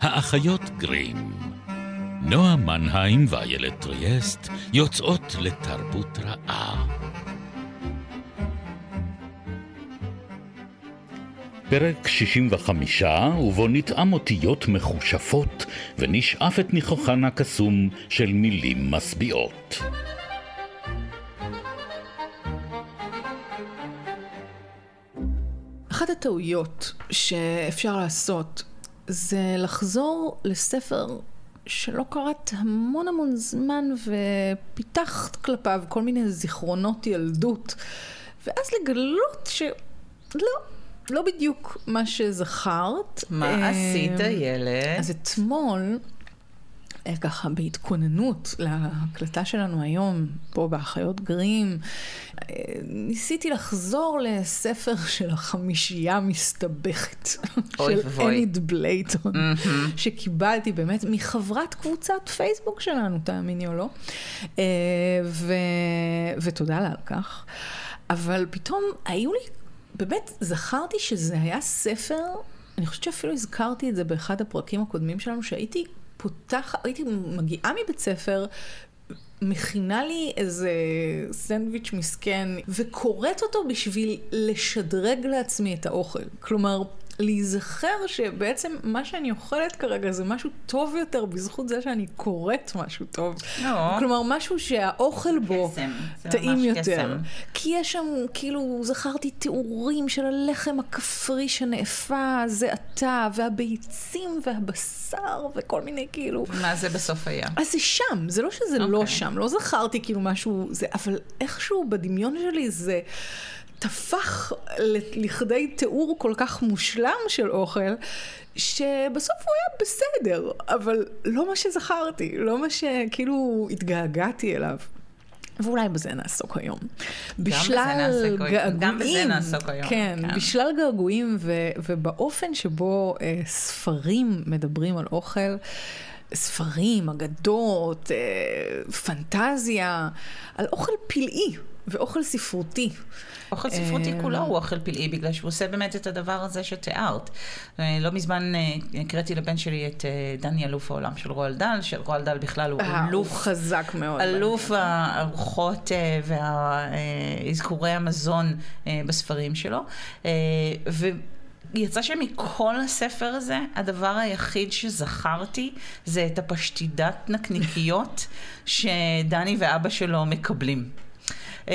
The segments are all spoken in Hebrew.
האחיות גרים. נועה מנהיים ואיילת טריאסט יוצאות לתרבות רעה. פרק 65, ובו נטעם אותיות מחושפות, ונשאף את ניחוחן הקסום של מילים משביעות. אחת הטעויות שאפשר לעשות זה לחזור לספר שלא קראת המון המון זמן ופיתחת כלפיו כל מיני זיכרונות ילדות, ואז לגלות שלא, לא בדיוק מה שזכרת. מה אה, עשית, ילד? אז אתמול, ככה בהתכוננות להקלטה שלנו היום, פה באחיות גרים, אה, ניסיתי לחזור לספר של החמישייה המסתבכת, של. אניד בלייטון, שקיבלתי באמת מחברת קבוצת פייסבוק שלנו, תאמיני או לא, אה, ו... ותודה לה על כך. אבל פתאום היו לי, באמת זכרתי שזה היה ספר, אני חושבת שאפילו הזכרתי את זה באחד הפרקים הקודמים שלנו, שהייתי פותחת, הייתי מגיעה מבית ספר, מכינה לי איזה סנדוויץ' מסכן, וקוראת אותו בשביל לשדרג לעצמי את האוכל. כלומר, להיזכר שבעצם מה שאני אוכלת כרגע זה משהו טוב יותר בזכות זה שאני קוראת משהו טוב. או. כלומר, משהו שהאוכל בו קסם, טעים יותר. קסם. כי יש שם, כאילו, זכרתי תיאורים של הלחם הכפרי שנאפה זה עתה, והביצים והבשר וכל מיני כאילו. מה זה בסוף היה? אז זה שם, זה לא שזה לא אוקיי. שם, לא זכרתי כאילו משהו, זה, אבל איכשהו בדמיון שלי זה טפח ל- לכדי תיאור כל כך מושלם של אוכל, שבסוף הוא היה בסדר, אבל לא מה שזכרתי, לא מה שכאילו התגעגעתי אליו. ואולי בזה נעסוק היום. בזה נעסוק היום. גם בזה נעסוק היום, כן, כן. בשלל געגועים ו- ובאופן שבו אה, ספרים מדברים על אוכל. ספרים, אגדות, אה, פנטזיה, על אוכל פלאי ואוכל ספרותי. אוכל ספרותי אה, כולו הוא אוכל פלאי, בגלל שהוא עושה באמת את הדבר הזה שתיארת. אה, לא מזמן אה, הקראתי לבן שלי את דני אלוף העולם של רועל דל, שרועל דל בכלל הוא אה, הוא אלוף חזק מאוד. אלוף הארוחות והאזכורי המזון בספרים שלו. אה, ויצא שמכל הספר הזה, הדבר היחיד שזכרתי זה את הפשטידת נקניקיות שדני ואבא שלו מקבלים. אה,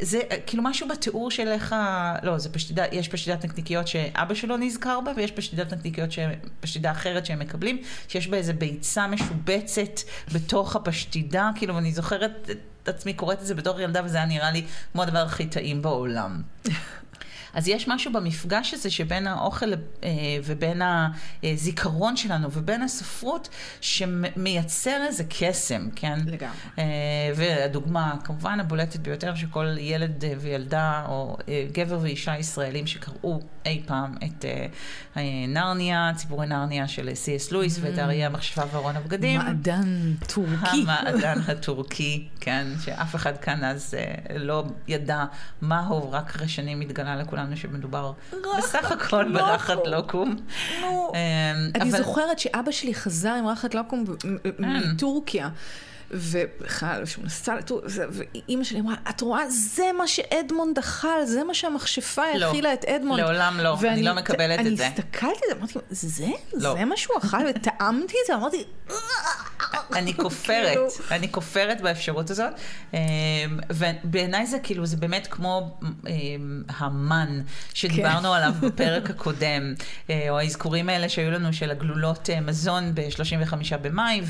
זה אה, כאילו משהו בתיאור של איך ה... לא, זה פשטידה, יש פשטידת נקניקיות שאבא שלו נזכר בה, ויש פשטידת נקניקיות, ש... פשטידה אחרת שהם מקבלים, שיש בה איזה ביצה משובצת בתוך הפשטידה, כאילו, אני זוכרת את עצמי קוראת את זה בתור ילדה, וזה היה נראה לי כמו הדבר הכי טעים בעולם. אז יש משהו במפגש הזה שבין האוכל אה, ובין הזיכרון שלנו ובין הספרות שמייצר איזה קסם, כן? לגמרי. אה, והדוגמה כמובן הבולטת ביותר שכל ילד אה, וילדה או גבר ואישה ישראלים שקראו אי פעם את נרניה, ציפורי נרניה של סי.אס לואיס ואת האריה המכשפה וארון הבגדים. מעדן טורקי. המעדן הטורקי, כן, שאף אחד כאן אז לא ידע מהו, רק אחרי שנים התגלה לכולנו שמדובר בסך הכל לוקום. ברחת לוקום. אה, אני זוכרת שאבא שלי חזר עם רחת לוקום כן. מטורקיה. ובכלל, שהוא נסע לטורקיה, ואימא שלי אמרה, את רואה, זה מה שאדמונד אכל, זה מה שהמכשפה לא, האכילה את אדמונד. לעולם לא, אני לא מקבלת את זה. אני הסתכלתי על זה, אמרתי, זה? לא. זה מה שהוא אכל? וטעמתי את זה, אמרתי, אני כופרת, כאילו. אני כופרת באפשרות הזאת, אמ, ובעיניי זה כאילו, זה באמת כמו אמ, המן שדיברנו עליו בפרק הקודם, אה, או האזכורים האלה שהיו לנו של הגלולות אה, מזון ב-35 במאי,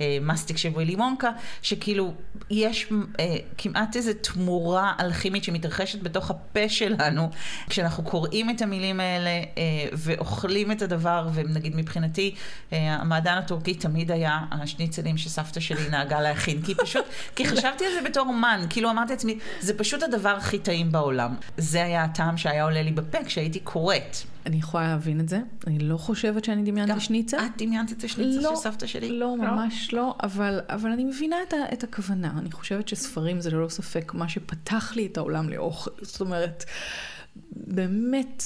והמסטיק של ווילי וונקה, שכאילו יש אה, כמעט איזו תמורה אלכימית שמתרחשת בתוך הפה שלנו, כשאנחנו קוראים את המילים האלה אה, ואוכלים את הדבר, ונגיד מבחינתי, אה, המעדן הטורקי תמיד היה השניצלים שסבתא שלי נהגה להכין, כי פשוט, כי חשבתי על זה בתור מן, כאילו אמרתי לעצמי, זה פשוט הדבר הכי טעים בעולם. זה היה הטעם שהיה עולה לי בפה כשהייתי קוראת. אני יכולה להבין את זה, אני לא חושבת שאני דמיינתי שניצל. את דמיינת את השניצל של סבתא שלי? לא, ממש לא, אבל, אבל אני מבינה את, ה, את הכוונה. אני חושבת שספרים זה ללא ספק מה שפתח לי את העולם לאוכל. זאת אומרת, באמת,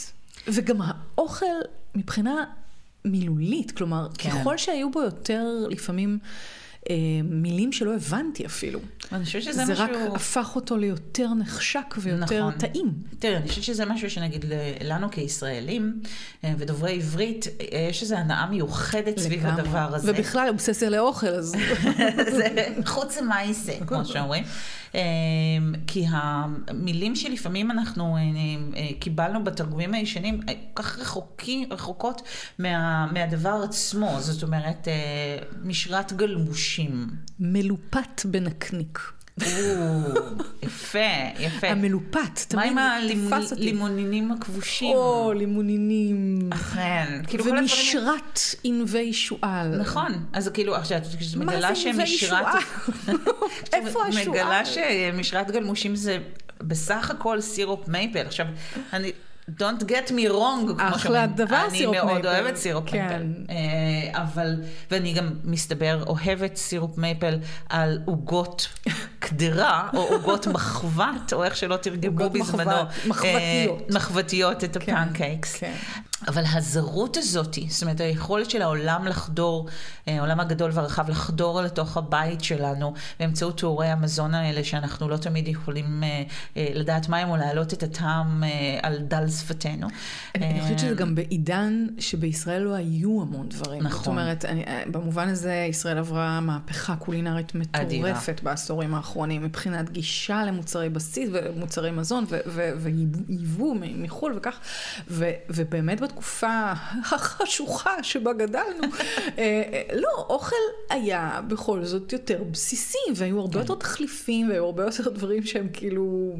וגם האוכל מבחינה מילולית, כלומר, כן. ככל שהיו בו יותר לפעמים מילים שלא הבנתי אפילו. אני חושבת שזה זה משהו... רק הפך אותו ליותר נחשק ויותר נכון. טעים. תראה, אני חושבת שזה משהו שנגיד לנו כישראלים אה, ודוברי עברית, אה, יש איזו הנאה מיוחדת סביב לגמרי. הדבר הזה. ובכלל, אובססיה לאוכל, אז... זה חוץ מייסה, כמו שאומרים. אה, כי המילים שלפעמים אנחנו אה, אה, קיבלנו בתרגומים הישנים, אה, כל כך רחוקים, רחוקות מה, מהדבר עצמו. זאת אומרת, אה, משרת גלמושים. מלופת בנקניק. יפה, יפה. המלופת, מה תמיד עם תפס אותי. הלימונינים הכבושים? או, לימונינים. אכן. כאילו כל הדברים... ומשרת ענבי שועל. נכון, אז כאילו, עכשיו, כשאת מה מגלה זה ענבי שמשרת... שועל? איפה השועל? מגלה שמשרתת גלמושים זה בסך הכל סירופ מייפל. עכשיו, אני... Don't get me wrong, כמו אחלה שאומרים. דבר, סירופ אני מאוד מייפל. אוהבת סירופ כן. מייפל. אבל, ואני גם, מסתבר, אוהבת סירופ מייפל על עוגות קדרה, או עוגות מחבת, או איך שלא תרגמו עוגות בזמנו. מחבת, מחבתיות. אה, מחבתיות, את כן, הפנקייקס. כן. אבל הזרות הזאת, זאת אומרת, היכולת של העולם לחדור, אה, העולם הגדול והרחב לחדור לתוך הבית שלנו, באמצעות תיאורי המזון האלה, שאנחנו לא תמיד יכולים אה, לדעת מה הם, או להעלות את הטעם על דל שפתנו. אני חושבת שזה גם בעידן שבישראל לא היו המון דברים. נכון. זאת אומרת, אני, אה, במובן הזה ישראל עברה מהפכה קולינרית אדירה. מטורפת בעשורים האחרונים, מבחינת גישה למוצרי בסיס ומוצרי מזון וייבוא מחו"ל וכך, ו- ובאמת בתקופה החשוכה שבה גדלנו, אה, אה, לא, אוכל היה בכל זאת יותר בסיסי, והיו הרבה יותר תחליפים, והיו הרבה יותר דברים שהם כאילו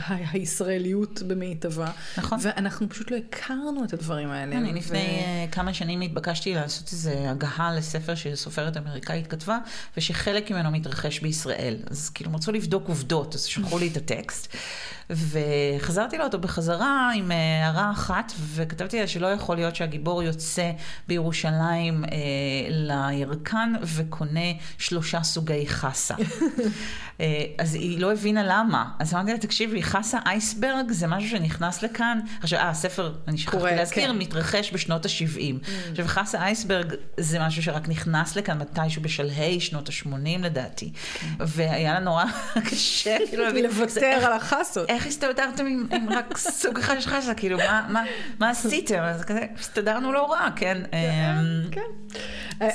ה- הישראליות במיטבה. נכון. ואנחנו פשוט לא הכרנו את הדברים האלה. אני לפני אה, כמה שנים התבקשתי לעשות איזה הגהה לספר שסופרת אמריקאית כתבה, ושחלק ממנו מתרחש בישראל. אז כאילו הם רצו לבדוק עובדות, אז שלחו לי את הטקסט. וחזרתי לאותו בחזרה עם אה, הערה אחת, וכתבתי לה שלא יכול להיות שהגיבור יוצא בירושלים אה, לירקן וקונה שלושה סוגי חסה. אה, אז היא לא הבינה למה. אז אמרתי לה, תקשיבי, חסה אייסברג זה משהו שנכנס לכאן. עכשיו, אה, הספר, אני שכחתי להזכיר, כן. מתרחש בשנות ה-70. עכשיו, חסה אייסברג זה משהו שרק נכנס לכאן מתישהו בשלהי שנות ה-80 לדעתי. והיה לה נורא קשה, כאילו, לוותר על החסות. איך הסתדרתם עם, עם רק סוג אחד של חסה? כאילו, מה, מה, מה עשיתם? אז כזה, הסתדרנו לא רע, כן? אמ, כן.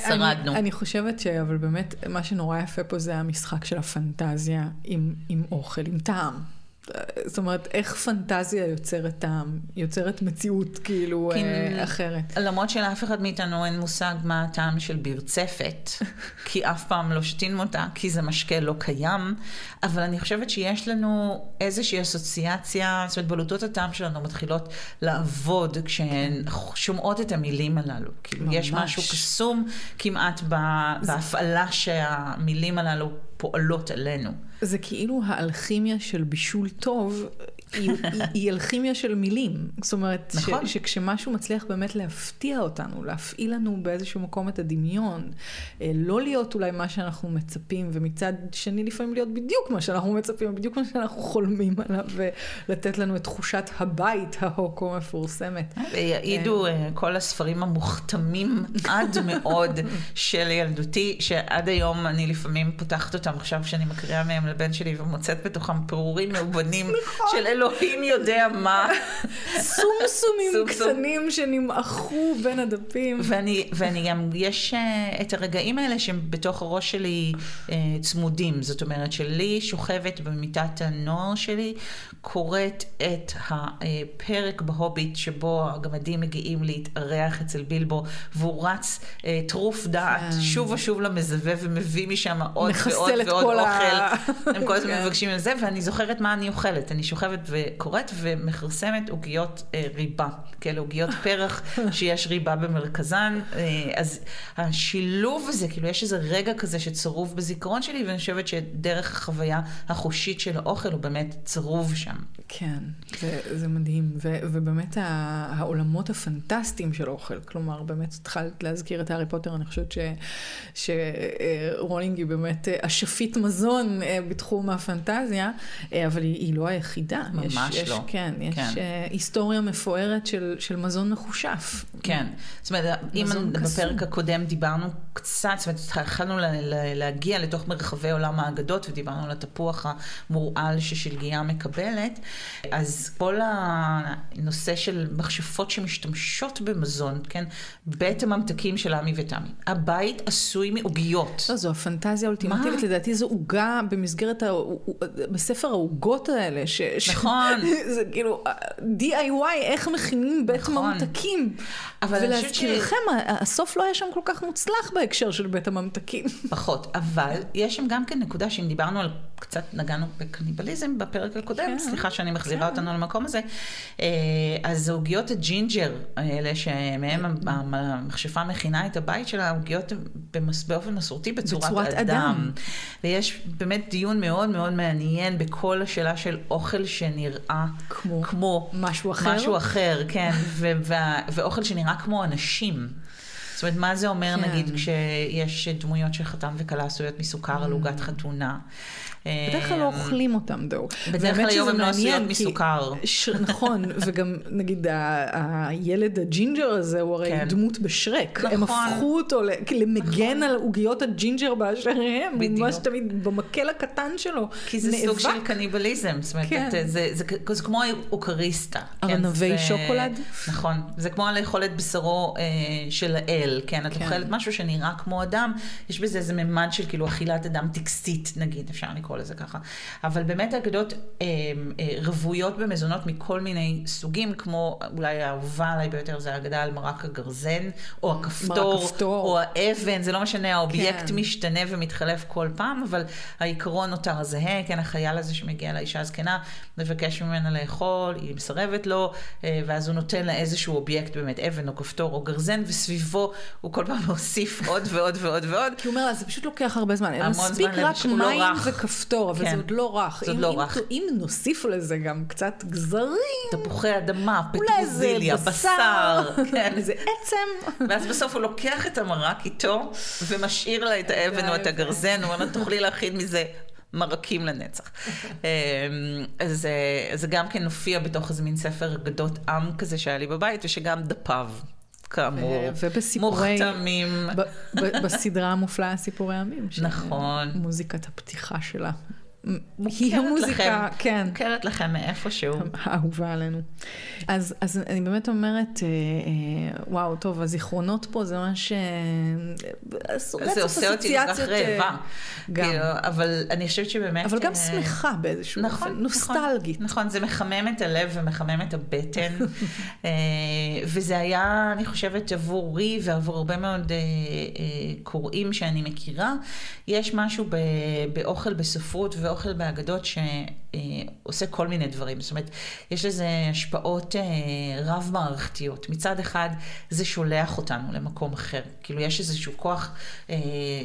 שרדנו. אני, אני חושבת ש... אבל באמת, מה שנורא יפה פה זה המשחק של הפנטזיה עם, עם אוכל, עם טעם. זאת אומרת, איך פנטזיה יוצרת טעם, יוצרת מציאות כאילו כי- אה, אחרת. למרות שלאף אחד מאיתנו אין מושג מה הטעם של ברצפת, כי אף פעם לא שתינו אותה, כי זה משקה לא קיים, אבל אני חושבת שיש לנו איזושהי אסוציאציה, זאת אומרת, בלוטות הטעם שלנו מתחילות לעבוד כשהן שומעות את המילים הללו. כאילו, יש ממש. משהו קסום כמעט ב- בהפעלה שהמילים הללו פועלות עלינו. זה כאילו האלכימיה של בישול טוב, היא, היא, היא אלכימיה של מילים. זאת אומרת, נכון. ש, שכשמשהו מצליח באמת להפתיע אותנו, להפעיל לנו באיזשהו מקום את הדמיון, אה, לא להיות אולי מה שאנחנו מצפים, ומצד שני לפעמים להיות בדיוק מה שאנחנו מצפים, בדיוק מה שאנחנו חולמים עליו, ולתת לנו את תחושת הבית ההוקו מפורסמת. ויעידו אה, כל הספרים המוכתמים עד מאוד של ילדותי, שעד היום אני לפעמים פותחת אותם עכשיו כשאני מקריאה מהם לבן שלי ומוצאת בתוכם פירורים מאובנים של אלוהים יודע מה. סומסומים. קטנים שנמעכו בין הדפים. ואני, ואני גם, יש אה, את הרגעים האלה שהם בתוך הראש שלי אה, צמודים. זאת אומרת, שלי שוכבת במיטת הנוער שלי, קוראת את הפרק בהוביט שבו הגמדים מגיעים להתארח אצל בילבו, והוא רץ אה, טרוף דעת כן. שוב ושוב למזווה ומביא משם עוד ועוד את ועוד כל אוכל. הם כל הזמן כן. מבקשים על זה, ואני זוכרת מה אני אוכלת. אני שוכבת וקוראת ומכרסמת עוגיות אה, ריבה, כאלה עוגיות פרח שיש ריבה במרכזן. אה, אז השילוב הזה, כאילו יש איזה רגע כזה שצרוב בזיכרון שלי, ואני חושבת שדרך החוויה החושית של האוכל הוא באמת צרוב שם. כן, זה, זה מדהים, ו, ובאמת העולמות הפנטסטיים של אוכל, כלומר, באמת התחלת להזכיר את הארי פוטר, אני חושבת שרולינג היא באמת אה, אשפית מזון אה, בתחום הפנטזיה, אה, אבל היא, היא לא היחידה, ממש יש, לא. יש, כן, יש כן. אה, היסטוריה מפוארת של, של מזון מחושף. כן, זאת אומרת, אם בפרק. הקודם דיברנו קצת, זאת אומרת, התחלנו לה- לה- להגיע לתוך מרחבי עולם האגדות ודיברנו על התפוח המורעל ששלגיה מקבלת, אז כל הנושא של מכשפות שמשתמשות במזון, כן, בית הממתקים של עמי ותמי, הבית עשוי מעוגיות. לא, זו הפנטזיה האולטימטיבית? לדעתי זו עוגה במסגרת, ה... בספר העוגות האלה, ש... ש- נכון. זה כאילו DIY, איך מכינים בית נכון. ממתקים. אבל ש- ולהזכירכם, ה- הסוף לא היה שם כל כך מוצלח בהקשר של בית הממתקים. פחות, אבל יש שם גם כן נקודה שאם דיברנו על, קצת נגענו בקניבליזם בפרק הקודם, כן, סליחה שאני מחזירה כן. אותנו למקום הזה, אה, אז עוגיות הג'ינג'ר האלה, שמהם המ- המכשפה מכינה את הבית שלה, עוגיות באופן מסורתי בצורת, בצורת אדם. אדם. ויש באמת דיון מאוד מאוד מעניין בכל השאלה של אוכל שנראה כמו כמו משהו אחר? משהו אחר, כן, ו- וה- ואוכל שנראה כמו אנשים. זאת אומרת, מה זה אומר, כן. נגיד, כשיש דמויות של חתן וכלה עשויות מסוכר על עוגת חתונה? בדרך כלל לא אוכלים אותם, דווקא. בדרך כלל היום הם לא עשויות מסוכר. נכון, וגם נגיד. הילד הג'ינג'ר הזה הוא הרי כן. דמות בשרק. הם נכון. הפכו אותו. למגן על עוגיות הג'ינג'ר באשר הם. הוא בדיוק. ממש תמיד במקל הקטן שלו. כי זה. סוג של קניבליזם, זאת אומרת, כן. זה, כמו אוכריסטה. ארנבי זה- שוקולד? נכון, זה כמו לאכול את בשרו אה, של האל, כן? את כן. אוכלת משהו שנראה כמו אדם, יש בזה איזה ממד של כאילו אכילת אדם טקסטית, נגיד, אפשר לקרוא לזה ככה. אבל באמת האגדות אה, אה, רוויות במזונות מכל מיני סוגים, כמו אולי האהובה עליי ביותר זה האגדה על מרק הגרזן, או הכפתור. או האבן, זה לא משנה, האובייקט כן. משתנה ומתחלף כל פעם, אבל העיקרון נותר זהה, כן, החייל הזה שמגיע לאישה הזקנה, מבקש ממנה לאכול, היא מסרבת לו, אה, ואז הוא נותן לה איזשהו אובייקט, באמת אבן או כפתור או גרזן, וסביבו הוא כל פעם מוסיף עוד ועוד ועוד ועוד. כי הוא אומר לה, זה פשוט לוקח הרבה זמן. המים מספיק רק לא רך. וכפתור, אבל כן. זה עוד לא רך. זה עוד לא אם- רך. אם נוסיף לזה גם קצת גזרים, תפוחי אדמה, פטרוזיליה, בשר, כן. איזה עצם. ואז בסוף הוא לוקח את המרק איתו, ומשאיר לה את האבן או את הגרזן, הוא אומר לה, תוכלי להכין מזה מרקים לנצח. אמ, אז אה, זה גם כן הופיע בתוך איזה מין ספר אגדות עם כזה שהיה לי בבית, ושגם דפיו, כאמור, ובסיפורי- מוכתמים. ב- ב- בסדרה המופלאה סיפורי עמים. נכון. מוזיקת הפתיחה שלה. היא מוכרת המוזיקה, לכם, כן, מוכרת לכם מאיפשהו. האהובה עלינו. אז, אז אני באמת אומרת, אה, אה, וואו, טוב, הזיכרונות פה זה ממש... אה, רצף זה עושה אותי כל כך אה, רעבה. גם. כאילו, אבל אני חושבת שבאמת... אבל גם אה, שמחה באיזשהו נכון, אופן, נוסטלגית. נכון, נכון, זה מחמם את הלב ומחמם את הבטן. אה, וזה היה, אני חושבת, עבורי ועבור הרבה מאוד אה, אה, קוראים שאני מכירה, יש משהו ב- באוכל בספרות ואוכל באגדות שעושה כל מיני דברים. זאת אומרת, יש לזה השפעות אה, רב-מערכתיות. מצד אחד, זה שולח אותנו למקום אחר. כאילו, יש איזשהו כוח אה,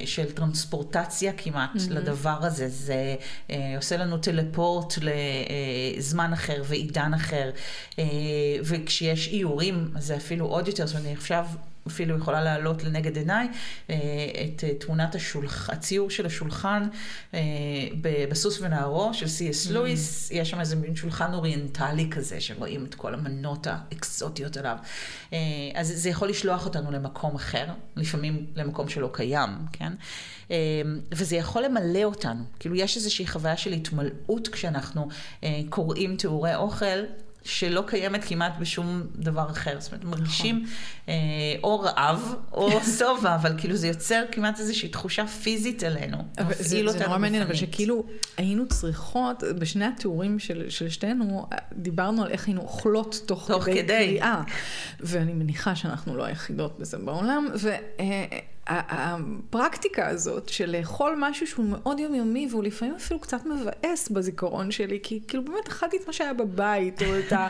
של טרנספורטציה כמעט mm-hmm. לדבר הזה. זה אה, עושה לנו טלפורט לזמן אחר ועידן אחר. וכשיש איורים, זה אפילו עוד יותר. זאת אומרת, אני עכשיו... אפילו יכולה לעלות לנגד עיניי אה, את אה, תמונת השולח... הציור של השולחן אה, בסוס ונערו של סי.אס Mm. לואיס, יש שם איזה מין שולחן אוריינטלי כזה, שרואים את כל המנות האקסוטיות עליו. אז זה יכול לשלוח אותנו למקום אחר, לפעמים למקום שלא קיים, כן? וזה יכול למלא אותנו. כאילו, יש איזושהי חוויה של התמלאות כשאנחנו קוראים תיאורי אוכל. שלא קיימת כמעט בשום דבר אחר. זאת אומרת, מרגישים אה, או רעב או שובע, אבל כאילו זה יוצר כמעט איזושהי תחושה פיזית אלינו. אבל זה, מפעיל זה נורא מעניין, אבל. שכאילו היינו צריכות, בשני התיאורים של, של שתינו, דיברנו על איך היינו אוכלות תוך, תוך כדי. קריאה. ואני מניחה שאנחנו לא היחידות בזה בעולם. והפרקטיקה הזאת של לאכול משהו שהוא מאוד יומיומי, והוא לפעמים אפילו קצת מבאס בזיכרון שלי, כי כאילו באמת אכלתי את מה שהיה בבית, או את ה...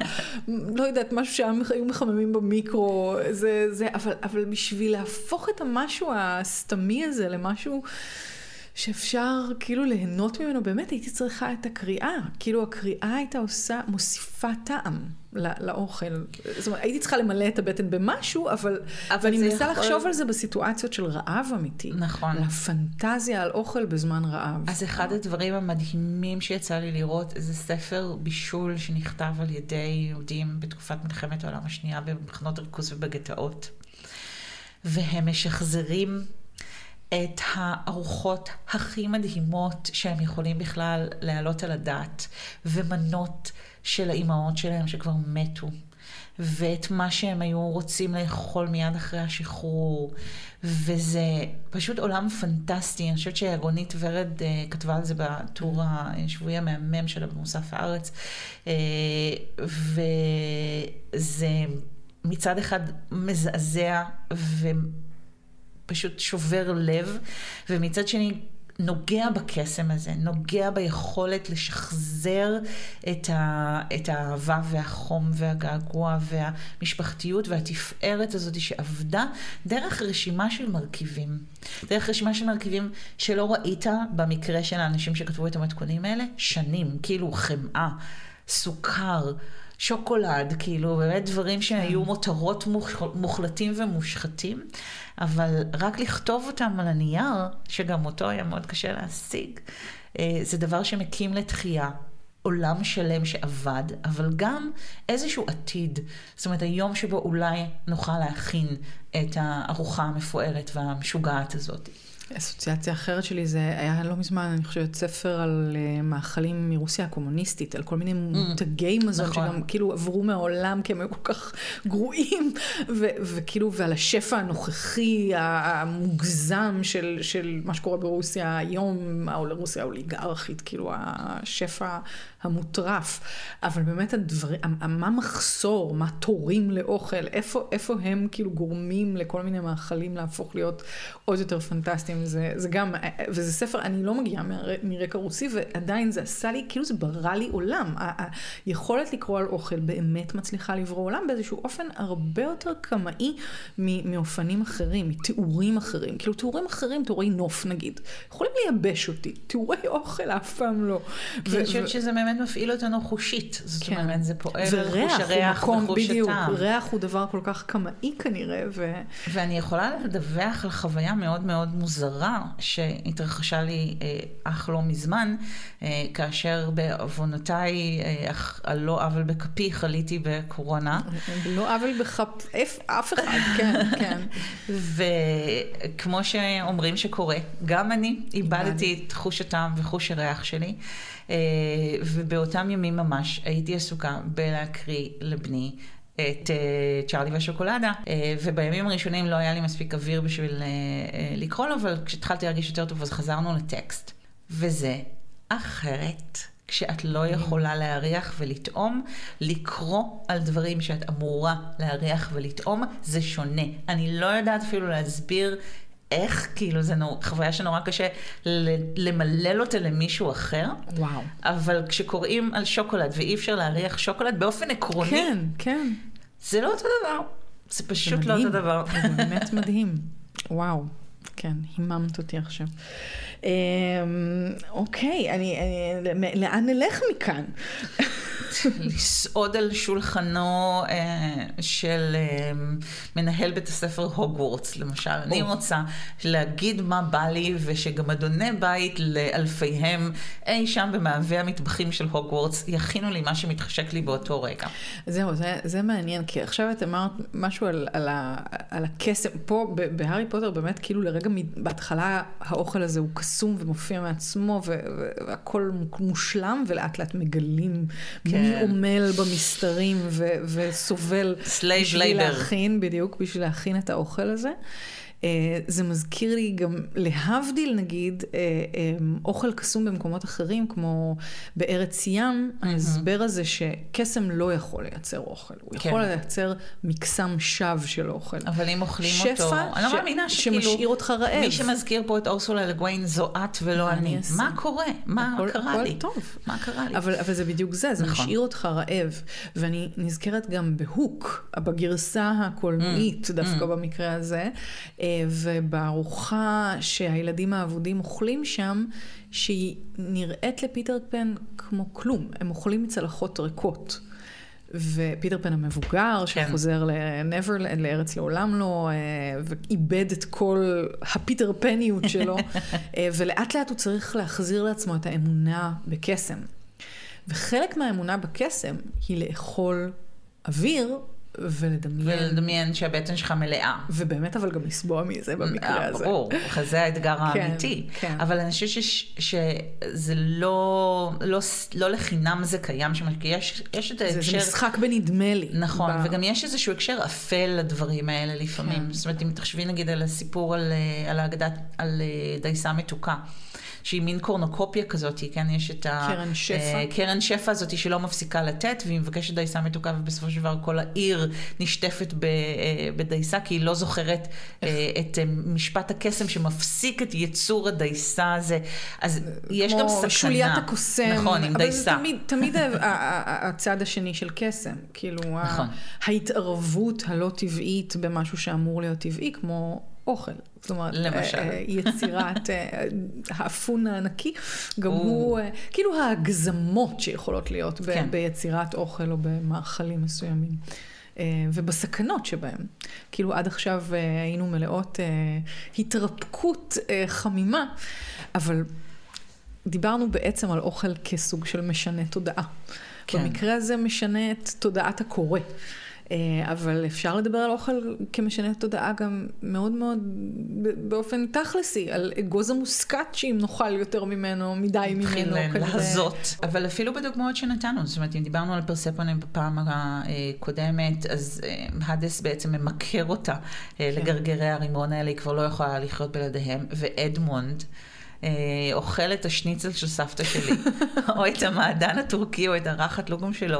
לא יודעת, משהו שהיו מחממים במיקרו, זה, זה, אבל, אבל בשביל להפוך את המשהו הסתמי הזה למשהו... שאפשר כאילו ליהנות ממנו, באמת הייתי צריכה את הקריאה. כאילו הקריאה הייתה עושה, מוסיפה טעם לא, לאוכל. זאת אומרת, הייתי צריכה למלא את הבטן במשהו, אבל... אבל ואני מנסה יכול... לחשוב על זה בסיטואציות של רעב אמיתי. נכון. לפנטזיה על אוכל בזמן רעב. אז אחד הדברים המדהימים שיצא לי לראות, זה ספר בישול שנכתב על ידי יהודים בתקופת מלחמת העולם השנייה במחנות ריכוז ובגטאות. והם משחזרים את הארוחות הכי מדהימות שהם יכולים בכלל להעלות על הדעת, ומנות של האימהות שלהם שכבר מתו, ואת מה שהם היו רוצים לאכול מיד אחרי השחרור, וזה פשוט עולם פנטסטי. אני חושבת שרונית ורד uh, כתבה על זה בטור השבועי המהמם שלה במוסף הארץ, uh, וזה מצד אחד מזעזע, ו... פשוט שובר לב, ומצד שני נוגע בקסם הזה, נוגע ביכולת לשחזר את, ה, את האהבה והחום והגעגוע והמשפחתיות והתפארת הזאת שעבדה דרך רשימה של מרכיבים. דרך רשימה של מרכיבים שלא ראית במקרה של האנשים שכתבו את המתכונים האלה שנים, כאילו חמאה, סוכר. שוקולד, כאילו באמת דברים שהיו כן. מותרות מוחלטים ומושחתים, אבל רק לכתוב אותם על הנייר, שגם אותו היה מאוד קשה להשיג, אה, זה דבר שמקים לתחייה. עולם שלם שעבד, אבל גם איזשהו עתיד. זאת אומרת, היום שבו אולי נוכל להכין את הארוחה המפוארת והמשוגעת הזאת. אסוציאציה אחרת שלי זה היה לא מזמן, אני חושבת, ספר על uh, מאכלים מרוסיה הקומוניסטית, על כל מיני mm, מותגי מזון נכון. שגם כאילו עברו מהעולם כי הם היו כל כך גרועים, וכאילו, ועל השפע הנוכחי המוגזם של, של מה שקורה ברוסיה היום, או לרוסיה האוליגרכית, כאילו השפע המוטרף. אבל באמת הדברים, מה מחסור, מה תורים לאוכל, איפה, איפה הם כאילו גורמים לכל מיני מאכלים להפוך להיות עוד יותר פנטסטיים. זה, זה גם, וזה ספר, אני לא מגיעה מרקע רוסי, ועדיין זה עשה לי, כאילו זה ברא לי עולם. היכולת לקרוא על אוכל באמת מצליחה לברוא עולם באיזשהו אופן הרבה יותר קמאי מאופנים אחרים, מתיאורים אחרים. כאילו תיאורים אחרים, תיאורי נוף נגיד, יכולים לייבש אותי, תיאורי אוכל אף פעם לא. אני חושבת שזה באמת מפעיל אותנו חושית. זאת כן. אומרת, זה פועל על חוש הריח וחוש בדיוק. ריח הוא דבר כל כך קמאי כנראה. ו... ואני יכולה לדווח על חוויה מאוד מאוד מוזרה שהתרחשה לי אה, אך לא מזמן, אה, כאשר בעוונותיי, אה, על לא עוול בכפי, חליתי בקורונה. לא עוול בכפ... אף אחד, כן, כן. וכמו שאומרים שקורה, גם אני איבדתי את חוש הטעם וחוש הריח שלי. ובאותם ימים ממש הייתי עסוקה בלהקריא לבני את uh, צ'ארלי והשוקולדה, uh, ובימים הראשונים לא היה לי מספיק אוויר בשביל uh, uh, לקרוא לו, אבל כשהתחלתי להרגיש יותר טוב אז חזרנו לטקסט. וזה אחרת. כשאת לא יכולה להריח ולטעום, לקרוא על דברים שאת אמורה להריח ולטעום, זה שונה. אני לא יודעת אפילו להסביר איך, כאילו, זו נור, חוויה שנורא קשה למלל אותה למישהו אחר. וואו. אבל כשקוראים על שוקולד ואי אפשר להריח שוקולד, באופן עקרוני, כן, כן. זה לא אותו דבר. זה פשוט לא אותו דבר. זה באמת מדהים. וואו. כן, היממת אותי עכשיו. אמ, אוקיי, אני, לאן נלך מכאן? לסעוד על שולחנו אה, של אה, מנהל בית הספר הוגוורטס, למשל. או. אני רוצה להגיד מה בא לי, ושגם אדוני בית לאלפיהם אי שם במעווה המטבחים של הוגוורטס יכינו לי מה שמתחשק לי באותו רגע. זהו, זה, זה מעניין, כי עכשיו את אמרת משהו על, על, על הקסם. פה בהארי פוטר באמת כאילו לרגע בהתחלה האוכל הזה הוא קסום ומופיע מעצמו, והכל מושלם, ולאט לאט מגלים. כן. מי כן. עמל במסתרים ו- וסובל בשביל להכין, בדיוק, בשביל להכין את האוכל הזה. אה, זה מזכיר לי גם, להבדיל נגיד, אה, אה, אוכל קסום במקומות אחרים, כמו בארץ ים, ההסבר הזה שקסם לא יכול לייצר אוכל. הוא כן. יכול לייצר מקסם שווא של אוכל. אבל אם אוכלים שפע אותו, אני לא מאמינה שכאילו... שמשאיר אותך רעב. מי שמזכיר פה את אורסולה לגוויין זו את ולא אני. אני מה קורה? מה הכל, קרה הכל לי? טוב. מה קרה לי? אבל, אבל זה בדיוק זה, זה נכון. משאיר אותך רעב. ואני נזכרת גם בהוק, בגרסה הקולנועית, mm. דווקא mm. במקרה הזה. ובארוחה שהילדים האבודים אוכלים שם, שהיא נראית לפיטר פן כמו כלום, הם אוכלים מצלחות ריקות. ופיטר פן המבוגר, כן. שחוזר לנברלנד, לארץ לעולם לא, ואיבד את כל הפיטר פניות שלו, ולאט לאט הוא צריך להחזיר לעצמו את האמונה בקסם. וחלק מהאמונה בקסם היא לאכול אוויר ולדמיין. ולדמיין שהבטן שלך מלאה. ובאמת אבל גם לסבוע מזה במקרה אה, הזה. ברור, זה האתגר כן, האמיתי. כן. אבל אני חושבת שזה לא, לא, לא לחינם זה קיים שם, כי יש, יש את ההקשר... זה, זה משחק בנדמה לי. נכון, ב... וגם יש איזשהו הקשר אפל לדברים האלה לפעמים. כן. זאת אומרת, אם תחשבי נגיד על הסיפור על, אה, על על אה, דייסה מתוקה. שהיא מין קורנוקופיה כזאת, כן, יש את ה... קרן שפע. Uh, קרן שפע הזאת שלא מפסיקה לתת, והיא מבקשת דייסה מתוקה, ובסופו של דבר כל העיר נשטפת ב, uh, בדייסה, כי היא לא זוכרת uh, את משפט הקסם שמפסיק את יצור הדייסה הזה. אז יש גם סכנה. כמו שוליית הקוסם. נכון, עם דייסה. אבל תמיד, תמיד הצד השני של קסם, כאילו, נכון. ההתערבות הלא טבעית במשהו שאמור להיות טבעי, כמו אוכל. אומרת, למשל. אה, אה, יצירת אה, האפון הענקי, גם הוא, כאילו ההגזמות שיכולות להיות כן. ביצירת אוכל או במאכלים מסוימים. ובסכנות שבהם. כאילו עד עכשיו היינו מלאות התרפקות חמימה, אבל דיברנו בעצם על אוכל כסוג של משנה תודעה. כן. במקרה הזה משנה את תודעת הקורא. אה, אבל אפשר לדבר על אוכל כמשנה תודעה גם מאוד מאוד באופן תכלסי, על אגוז המוסקת שאם נאכל יותר ממנו, מדי ממנו. מתחיל להזות. אבל אפילו בדוגמאות שנתנו, זאת אומרת, אם דיברנו על פרספונים בפעם הקודמת, אז אה, הדס בעצם ממכר אותה אה, כן. לגרגרי הרימון האלה, היא כבר לא יכולה לחיות בלעדיהם, ואדמונד. אה, אוכל את השניצל של סבתא שלי, או את המעדן הטורקי, או את הרחת לוגום שלו,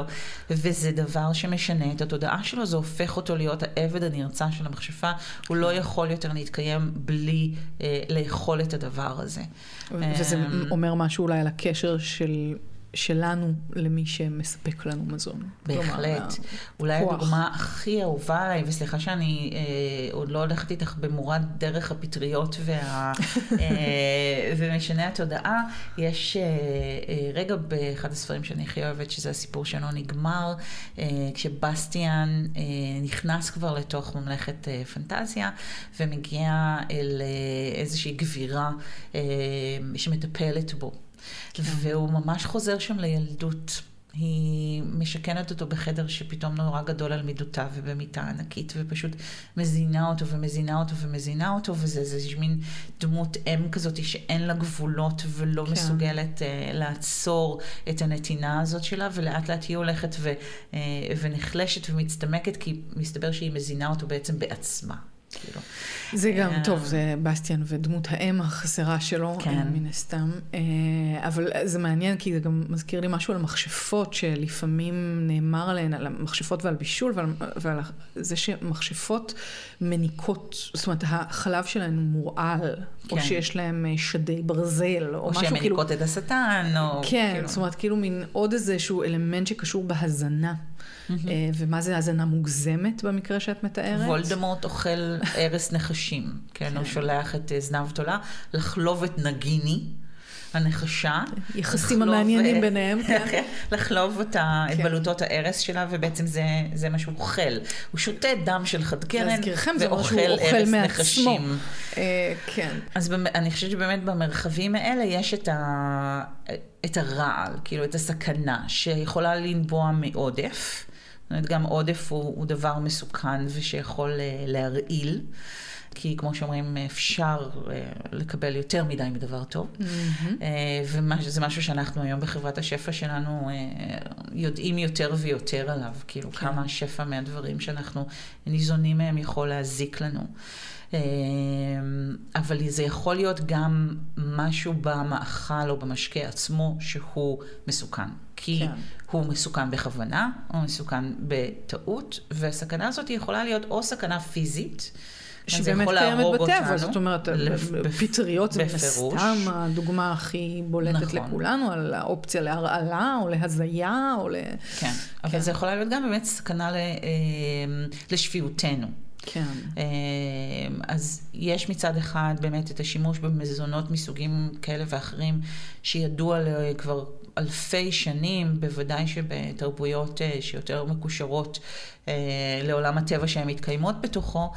וזה דבר שמשנה את התודעה שלו, זה הופך אותו להיות העבד הנרצע של המכשפה, הוא לא יכול יותר להתקיים בלי אה, לאכול את הדבר הזה. וזה אה, אומר משהו אולי על הקשר של שלנו למי שמספק לנו מזון. בהחלט. כלומר, אולי כוח. הדוגמה הכי אהובה עליי, וסליחה שאני אה, עוד לא הולכת איתך במורד דרך הפטריות וה, אה, ומשנה התודעה, יש אה, אה, רגע באחד הספרים שאני הכי אוהבת, שזה הסיפור שלא נגמר, אה, כשבסטיאן אה, נכנס כבר לתוך ממלכת אה, פנטזיה, ומגיע אל אה, איזושהי גבירה אה, שמטפלת בו. כן. והוא ממש חוזר שם לילדות. היא משכנת אותו בחדר שפתאום נורא גדול על מידותיו ובמיטה ענקית ופשוט מזינה אותו ומזינה אותו ומזינה אותו וזה איזה מין דמות אם כזאת שאין לה גבולות ולא כן. מסוגלת uh, לעצור את הנתינה הזאת שלה ולאט לאט היא הולכת ו, uh, ונחלשת ומצטמקת כי מסתבר שהיא מזינה אותו בעצם בעצמה. כאילו. זה גם, אה, טוב, זה בסטיאן ודמות האם החסרה שלו, כן. מן הסתם. אה, אבל זה מעניין, כי זה גם מזכיר לי משהו על מכשפות, שלפעמים נאמר עליהן, על המכשפות ועל בישול, ועל, ועל זה שמכשפות מניקות, זאת אומרת, החלב שלהן מורעל, כן. או שיש להן אה, שדי ברזל, או, או משהו כאילו... או שהן מניקות את השטן, או... כן, כאילו... זאת אומרת, כאילו מין עוד איזשהו אלמנט שקשור בהזנה. אה, ומה זה האזנה מוגזמת במקרה שאת מתארת? וולדמורט אוכל ארס נחשים, כן, הוא כן. שולח את אה, זנב תולה לחלוב את נגיני. הנחשה. יחסים המעניינים ביניהם, כן. לחלוב אותה, את כן. בלוטות הארס שלה, ובעצם זה, זה מה שהוא אוכל. הוא שותה דם של חד קרן, ואוכל ארס נחשים. אה, כן. אז אני חושבת שבאמת במרחבים האלה יש את, ה, את הרעל, כאילו את הסכנה, שיכולה לנבוע מעודף. זאת אומרת, גם עודף הוא, הוא דבר מסוכן ושיכול אה, להרעיל. כי כמו שאומרים, אפשר אה, לקבל יותר מדי מדבר טוב. Mm-hmm. וזה משהו שאנחנו היום בחברת השפע שלנו יודעים יותר ויותר עליו, כאילו כן. כמה השפע מהדברים שאנחנו ניזונים מהם יכול להזיק לנו. אבל זה יכול להיות גם משהו במאכל או במשקה עצמו שהוא מסוכן. כי כן. הוא מסוכן בכוונה, או מסוכן בטעות, והסכנה הזאת יכולה להיות או סכנה פיזית, שבאמת קיימת בטבע, זאת אומרת, פטריות זה סתם הדוגמה הכי בולטת נכון. לכולנו, על האופציה להרעלה או להזיה או ל... כן, אבל כן. זה יכולה להיות גם באמת סכנה אמ, לשפיותנו. כן. אז יש מצד אחד באמת את השימוש במזונות מסוגים כאלה ואחרים, שידוע כבר אלפי שנים, בוודאי שבתרבויות שיותר מקושרות לעולם הטבע שהן מתקיימות בתוכו,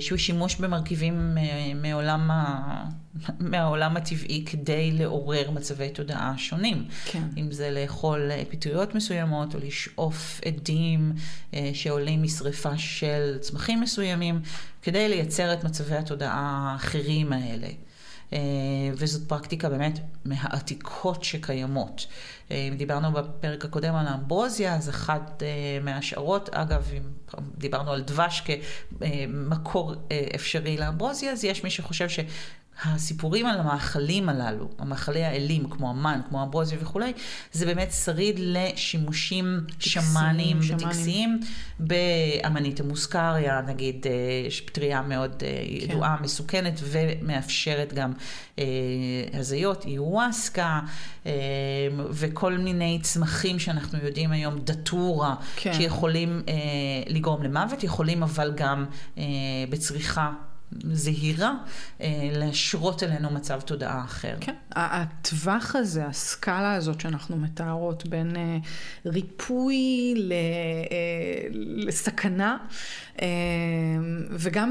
שהוא שימוש במרכיבים מעולם, ה... מהעולם הטבעי כדי לעורר מצבי תודעה שונים. כן. אם זה לאכול פטריות מסוימות, או לשאוף עדים שעולים משרפה של צמחים מסוימים, כדי לייצר את מצבי התודעה האחרים האלה. וזאת פרקטיקה באמת מהעתיקות שקיימות. אם דיברנו בפרק הקודם על האמברוזיה, אז אחת מההשערות, אגב, אם דיברנו על דבש כמקור אפשרי לאמברוזיה, אז יש מי שחושב ש... הסיפורים על המאכלים הללו, המאכלי האלים, כמו המן, כמו אמברוזיה וכולי, זה באמת שריד לשימושים שמאניים וטקסיים באמנית המוסקריה, נגיד, יש פטריה מאוד כן. ידועה, מסוכנת, ומאפשרת גם אה, הזיות, איוואסקה, אה, וכל מיני צמחים שאנחנו יודעים היום, דטורה, כן. שיכולים אה, לגרום למוות, יכולים אבל גם אה, בצריכה. זהירה, אה, להשרות אלינו מצב תודעה אחר. כן, הטווח הזה, הסקאלה הזאת שאנחנו מתארות בין אה, ריפוי ל, אה, לסכנה, וגם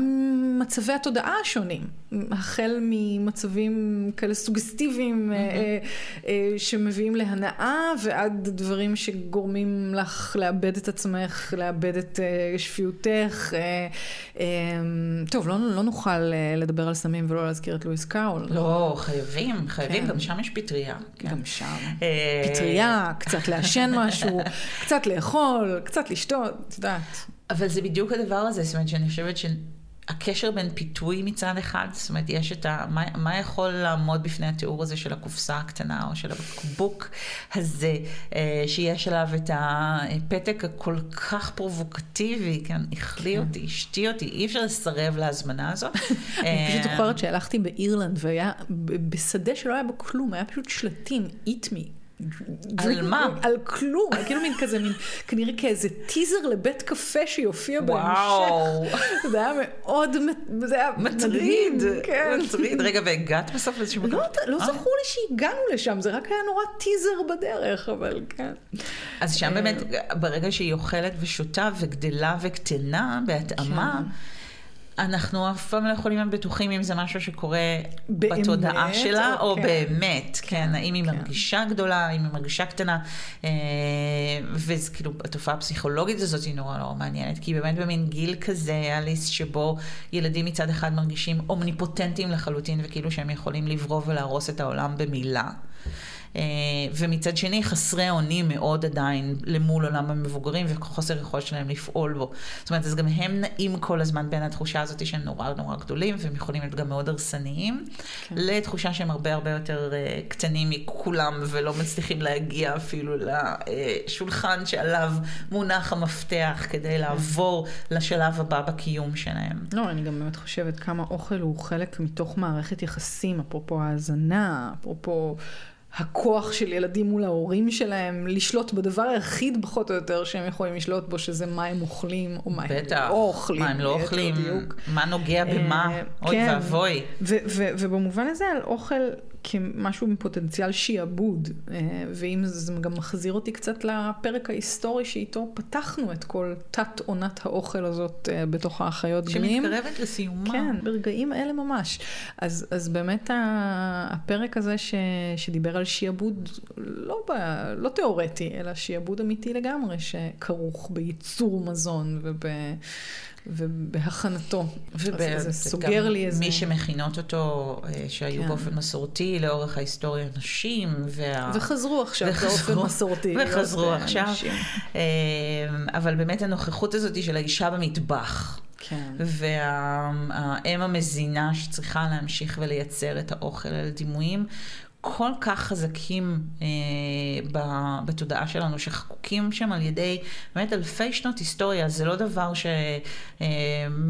מצבי התודעה השונים, החל ממצבים כאלה סוגסטיביים mm-hmm. שמביאים להנאה, ועד דברים שגורמים לך לאבד את עצמך, לאבד את שפיותך. טוב, לא, לא נוכל לדבר על סמים ולא להזכיר את לואיס קאול. לא, חייבים, חייבים, כן. גם שם יש פטריה. כן. גם שם. פטריה, קצת לעשן משהו, קצת לאכול, קצת לשתות, את יודעת. אבל זה בדיוק הדבר הזה, זאת אומרת שאני חושבת ש... הקשר בין פיתוי מצד אחד, זאת אומרת, יש את ה... מה, מה יכול לעמוד בפני התיאור הזה של הקופסה הקטנה או של הבקבוק הזה, אה, שיש עליו את הפתק הכל כך פרובוקטיבי, כן, אכלי כן. אותי, אשתי אותי, אי אפשר לסרב להזמנה הזאת. אני פשוט אה, זוכרת שהלכתי באירלנד והיה בשדה שלא היה בו כלום, היה פשוט שלטים, eat me. על מה? על כלום, כאילו מין כזה, מין, כנראה כאיזה טיזר לבית קפה שיופיע בהמשך. זה היה מאוד, זה היה מטריד. כן. מטריד. רגע, והגעת בסוף לאיזשהו מקום? לא, לא אה? זכור לי שהגענו לשם, זה רק היה נורא טיזר בדרך, אבל כן. אז שם באמת, ברגע שהיא אוכלת ושותה וגדלה וקטנה, בהתאמה, כן. אנחנו אף פעם לא יכולים להיות בטוחים אם זה משהו שקורה באמת, בתודעה שלה, או, או כן. באמת, כן, כן, האם היא כן. מרגישה גדולה, האם היא מרגישה קטנה, אה, וזה כאילו, התופעה הפסיכולוגית הזאת היא נורא נורא מעניינת, כי באמת במין גיל כזה, אליס, שבו ילדים מצד אחד מרגישים אומניפוטנטים לחלוטין, וכאילו שהם יכולים לברוא ולהרוס את העולם במילה. אה, ומצד שני חסרי אונים מאוד עדיין למול עולם המבוגרים וחוסר יכולת שלהם לפעול בו. זאת אומרת, אז גם הם נעים כל הזמן בין התחושה הזאת שהם נורא נורא גדולים והם יכולים להיות גם מאוד הרסניים, כן. לתחושה שהם הרבה הרבה יותר אה, קטנים מכולם ולא מצליחים להגיע אפילו לשולחן שעליו מונח המפתח כדי. לעבור לשלב הבא בקיום שלהם. לא, אני גם באמת חושבת כמה אוכל הוא חלק מתוך מערכת יחסים, אפרופו האזנה, אפרופו... הכוח של ילדים מול ההורים שלהם, לשלוט בדבר היחיד פחות או יותר שהם יכולים לשלוט בו, שזה מה הם אוכלים, או מה בטח, הם לא אוכלים. מה הם לא אוכלים, מה נוגע במה, אה, אוי כן. ואבוי. ובמובן הזה על אוכל כמשהו עם פוטנציאל שיעבוד, אה, ואם זה גם מחזיר אותי קצת לפרק ההיסטורי שאיתו פתחנו את כל תת עונת האוכל הזאת אה, בתוך האחיות גנים. שמתקרבת לסיומה. כן, ברגעים אלה ממש. אז, אז באמת הפרק הזה ש, שדיבר על שיעבוד, לא, ב, לא תיאורטי, אלא שיעבוד אמיתי לגמרי, שכרוך בייצור מזון וב... ובהכנתו. וזה סוגר לי איזה... מי שמכינות אותו, אה, שהיו כן. באופן מסורתי לאורך ההיסטוריה נשים, וה... וחזרו עכשיו באופן מסורתי. וחזרו עכשיו. אה, אבל באמת הנוכחות הזאת של האישה במטבח. כן. והאם המזינה שצריכה להמשיך ולייצר את האוכל על דימויים, כל כך חזקים אה, בתודעה שלנו, שחקוקים שם על ידי באמת אלפי שנות היסטוריה. זה לא דבר שמאה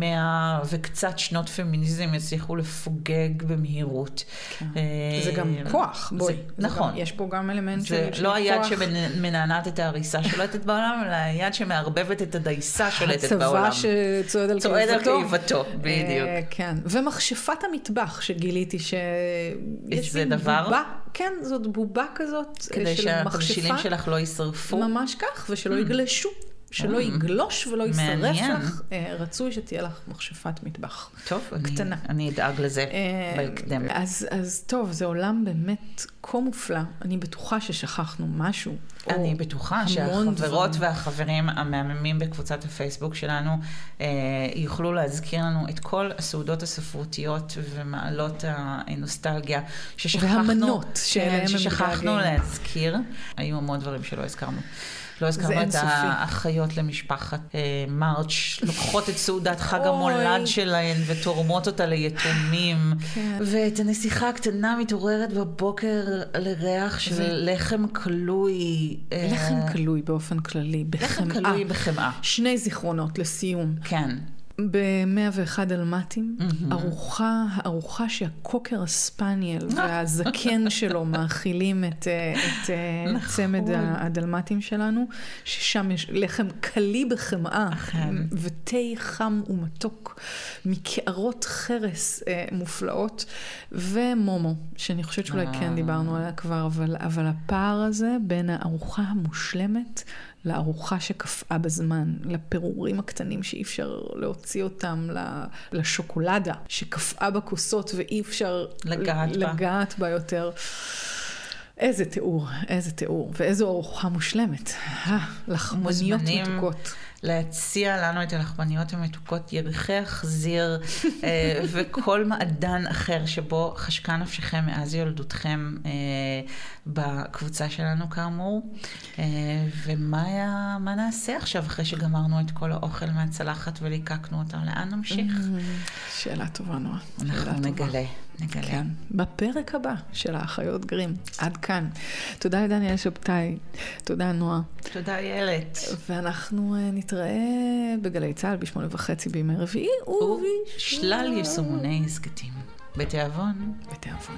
אה, וקצת שנות פמיניזם יצליחו לפוגג במהירות. כן. אה, זה גם כוח, בואי. זה, נכון. גם, יש פה גם אלמנט של, של לא כוח. זה לא היד שמנענעת את ההריסה שולטת בעולם, אלא היד שמערבבת את הדייסה שולטת בעולם. הצבא שצועד על צועד על קיבתו, בדיוק. כן, ומכשפת המטבח שגיליתי ש... יש זה דבר? כן, זאת בובה כזאת אה, של מכשפה. כדי שהתבשילים שלך לא יישרפו? ממש כך, ושלא mm. יגלשו. שלא mm. יגלוש ולא יישרף לך, אה, רצוי שתהיה לך מכשפת מטבח. טוב, קטנה. אני, אני אדאג לזה אה, בהקדם. אז, אז טוב, זה עולם באמת כה מופלא. אני בטוחה ששכחנו משהו. אני בטוחה שהחברות דברים. והחברים המהממים בקבוצת הפייסבוק שלנו אה, יוכלו להזכיר לנו את כל הסעודות הספרותיות ומעלות הנוסטלגיה ששכחנו, והמנות הם ששכחנו להזכיר. היו המון דברים שלא הזכרנו. לא הזכרנו את האחיות למשפחת אה, מרץ', לוקחות את סעודת חג המולד שלהן ותורמות אותה ליתומים. כן. ואת הנסיכה הקטנה מתעוררת בבוקר לריח של לחם כלוי. אה, לחם כלוי באופן כללי, בחמאה. לחם כלוי בחמאה. שני זיכרונות לסיום. כן. ב-101 דלמטים, mm-hmm. ארוחה, הארוחה שהקוקר הספניאל והזקן שלו מאכילים את, אה, את אה, נכון. צמד הדלמטים שלנו, ששם יש לחם קלי בחמאה, ותה חם ומתוק, מקערות חרס אה, מופלאות, ומומו, שאני חושבת שאולי כן דיברנו עליה כבר, אבל, אבל הפער הזה בין הארוחה המושלמת לארוחה שקפאה בזמן, לפירורים הקטנים שאי אפשר להוציא אותם, לשוקולדה שקפאה בכוסות ואי אפשר לגעת, לגעת בה. בה יותר. איזה תיאור, איזה תיאור, ואיזו ארוחה מושלמת. אה, לחמניות מתוקות. להציע לנו את הלחמניות המתוקות, ירחי החזיר אה, וכל מעדן אחר שבו חשקה נפשכם מאז ילדותכם אה, בקבוצה שלנו כאמור. אה, ומה נעשה עכשיו אחרי שגמרנו את כל האוכל מהצלחת וליקקנו אותם? לאן נמשיך? שאלה טובה נועה. אנחנו נגלה. נגלה. כן, בפרק הבא של האחיות גרים. עד כאן. תודה לדניאל שבתאי, תודה נועה. תודה איילת. ואנחנו נתראה בגלי צה"ל בשמונה וחצי בימי רביעי, ובשלל יישומוני הסכתים. בתיאבון. בתיאבון.